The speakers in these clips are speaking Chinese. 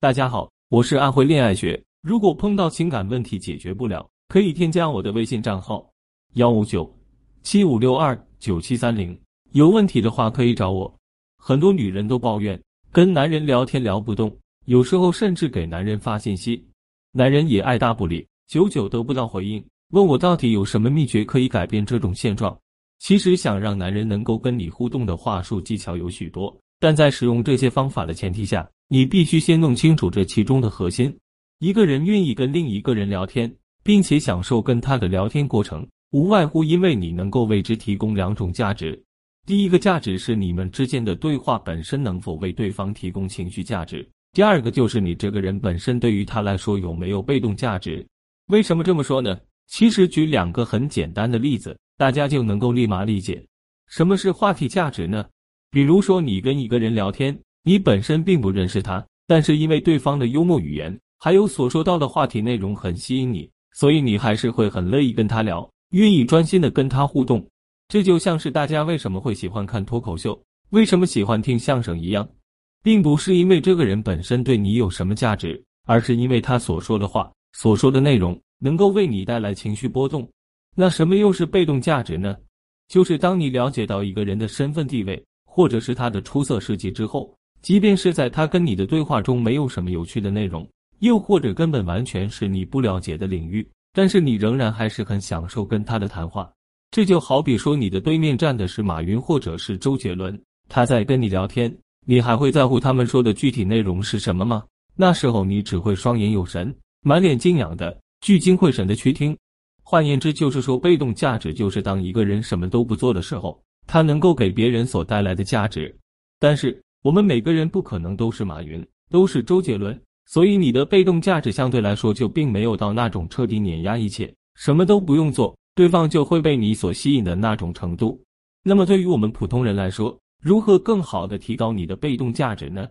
大家好，我是安徽恋爱学。如果碰到情感问题解决不了，可以添加我的微信账号幺五九七五六二九七三零。有问题的话可以找我。很多女人都抱怨跟男人聊天聊不动，有时候甚至给男人发信息，男人也爱答不理，久久得不到回应。问我到底有什么秘诀可以改变这种现状？其实想让男人能够跟你互动的话术技巧有许多，但在使用这些方法的前提下。你必须先弄清楚这其中的核心。一个人愿意跟另一个人聊天，并且享受跟他的聊天过程，无外乎因为你能够为之提供两种价值。第一个价值是你们之间的对话本身能否为对方提供情绪价值；第二个就是你这个人本身对于他来说有没有被动价值。为什么这么说呢？其实举两个很简单的例子，大家就能够立马理解什么是话题价值呢？比如说，你跟一个人聊天。你本身并不认识他，但是因为对方的幽默语言，还有所说到的话题内容很吸引你，所以你还是会很乐意跟他聊，愿意专心的跟他互动。这就像是大家为什么会喜欢看脱口秀，为什么喜欢听相声一样，并不是因为这个人本身对你有什么价值，而是因为他所说的话、所说的内容能够为你带来情绪波动。那什么又是被动价值呢？就是当你了解到一个人的身份地位，或者是他的出色事迹之后。即便是在他跟你的对话中没有什么有趣的内容，又或者根本完全是你不了解的领域，但是你仍然还是很享受跟他的谈话。这就好比说，你的对面站的是马云或者是周杰伦，他在跟你聊天，你还会在乎他们说的具体内容是什么吗？那时候你只会双眼有神，满脸敬仰的聚精会神的去听。换言之，就是说，被动价值就是当一个人什么都不做的时候，他能够给别人所带来的价值。但是。我们每个人不可能都是马云，都是周杰伦，所以你的被动价值相对来说就并没有到那种彻底碾压一切，什么都不用做，对方就会被你所吸引的那种程度。那么对于我们普通人来说，如何更好的提高你的被动价值呢？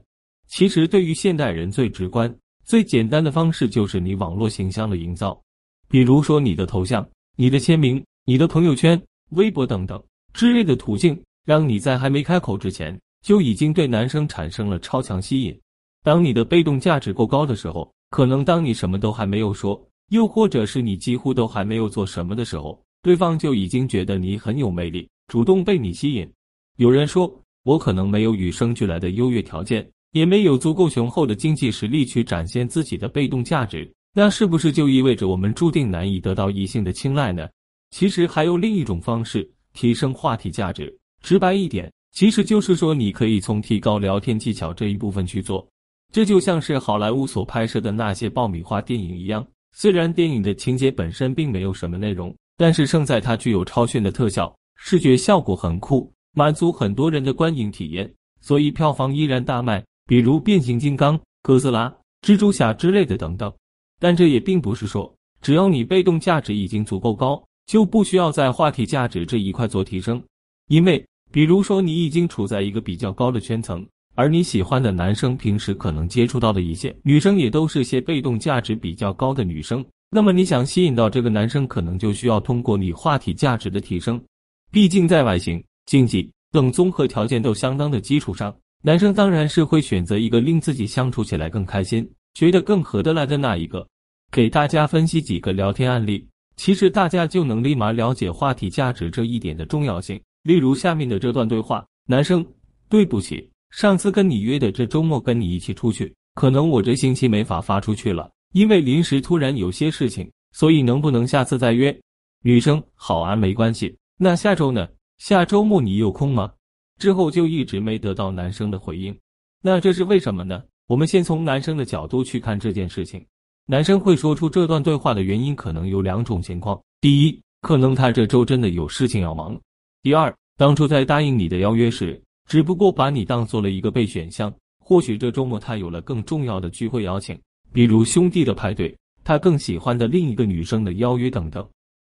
其实对于现代人最直观、最简单的方式就是你网络形象的营造，比如说你的头像、你的签名、你的朋友圈、微博等等之类的途径，让你在还没开口之前。就已经对男生产生了超强吸引。当你的被动价值够高的时候，可能当你什么都还没有说，又或者是你几乎都还没有做什么的时候，对方就已经觉得你很有魅力，主动被你吸引。有人说，我可能没有与生俱来的优越条件，也没有足够雄厚的经济实力去展现自己的被动价值，那是不是就意味着我们注定难以得到异性的青睐呢？其实还有另一种方式提升话题价值，直白一点。其实就是说，你可以从提高聊天技巧这一部分去做。这就像是好莱坞所拍摄的那些爆米花电影一样，虽然电影的情节本身并没有什么内容，但是胜在它具有超炫的特效，视觉效果很酷，满足很多人的观影体验，所以票房依然大卖。比如变形金刚、哥斯拉、蜘蛛侠之类的等等。但这也并不是说，只要你被动价值已经足够高，就不需要在话题价值这一块做提升，因为。比如说，你已经处在一个比较高的圈层，而你喜欢的男生平时可能接触到的一些女生也都是些被动价值比较高的女生。那么，你想吸引到这个男生，可能就需要通过你话题价值的提升。毕竟，在外形、经济等综合条件都相当的基础上，男生当然是会选择一个令自己相处起来更开心、觉得更合得来的那一个。给大家分析几个聊天案例，其实大家就能立马了解话题价值这一点的重要性。例如下面的这段对话：男生，对不起，上次跟你约的这周末跟你一起出去，可能我这星期没法发出去了，因为临时突然有些事情，所以能不能下次再约？女生，好啊，没关系。那下周呢？下周末你有空吗？之后就一直没得到男生的回应，那这是为什么呢？我们先从男生的角度去看这件事情，男生会说出这段对话的原因可能有两种情况：第一，可能他这周真的有事情要忙。第二，当初在答应你的邀约时，只不过把你当做了一个备选项。或许这周末他有了更重要的聚会邀请，比如兄弟的派对，他更喜欢的另一个女生的邀约等等。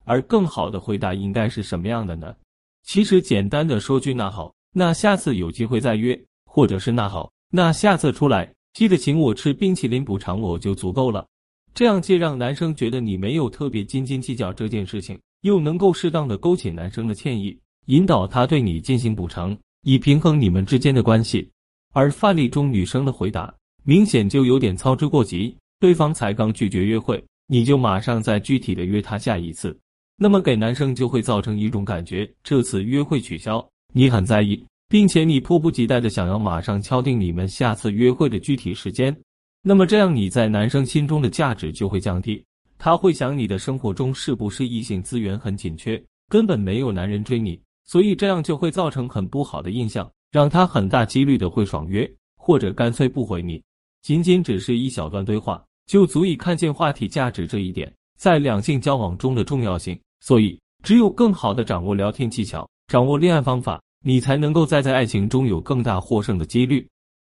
而更好的回答应该是什么样的呢？其实简单的说句那好，那下次有机会再约，或者是那好，那下次出来记得请我吃冰淇淋补偿我就足够了。这样既让男生觉得你没有特别斤斤计较这件事情，又能够适当的勾起男生的歉意。引导他对你进行补偿，以平衡你们之间的关系。而范例中女生的回答明显就有点操之过急。对方才刚拒绝约会，你就马上再具体的约他下一次，那么给男生就会造成一种感觉，这次约会取消，你很在意，并且你迫不及待的想要马上敲定你们下次约会的具体时间。那么这样你在男生心中的价值就会降低，他会想你的生活中是不是异性资源很紧缺，根本没有男人追你，所以这样就会造成很不好的印象，让他很大几率的会爽约，或者干脆不回你。仅仅只是一小段对话。就足以看见话题价值这一点在两性交往中的重要性。所以，只有更好的掌握聊天技巧，掌握恋爱方法，你才能够再在爱情中有更大获胜的几率。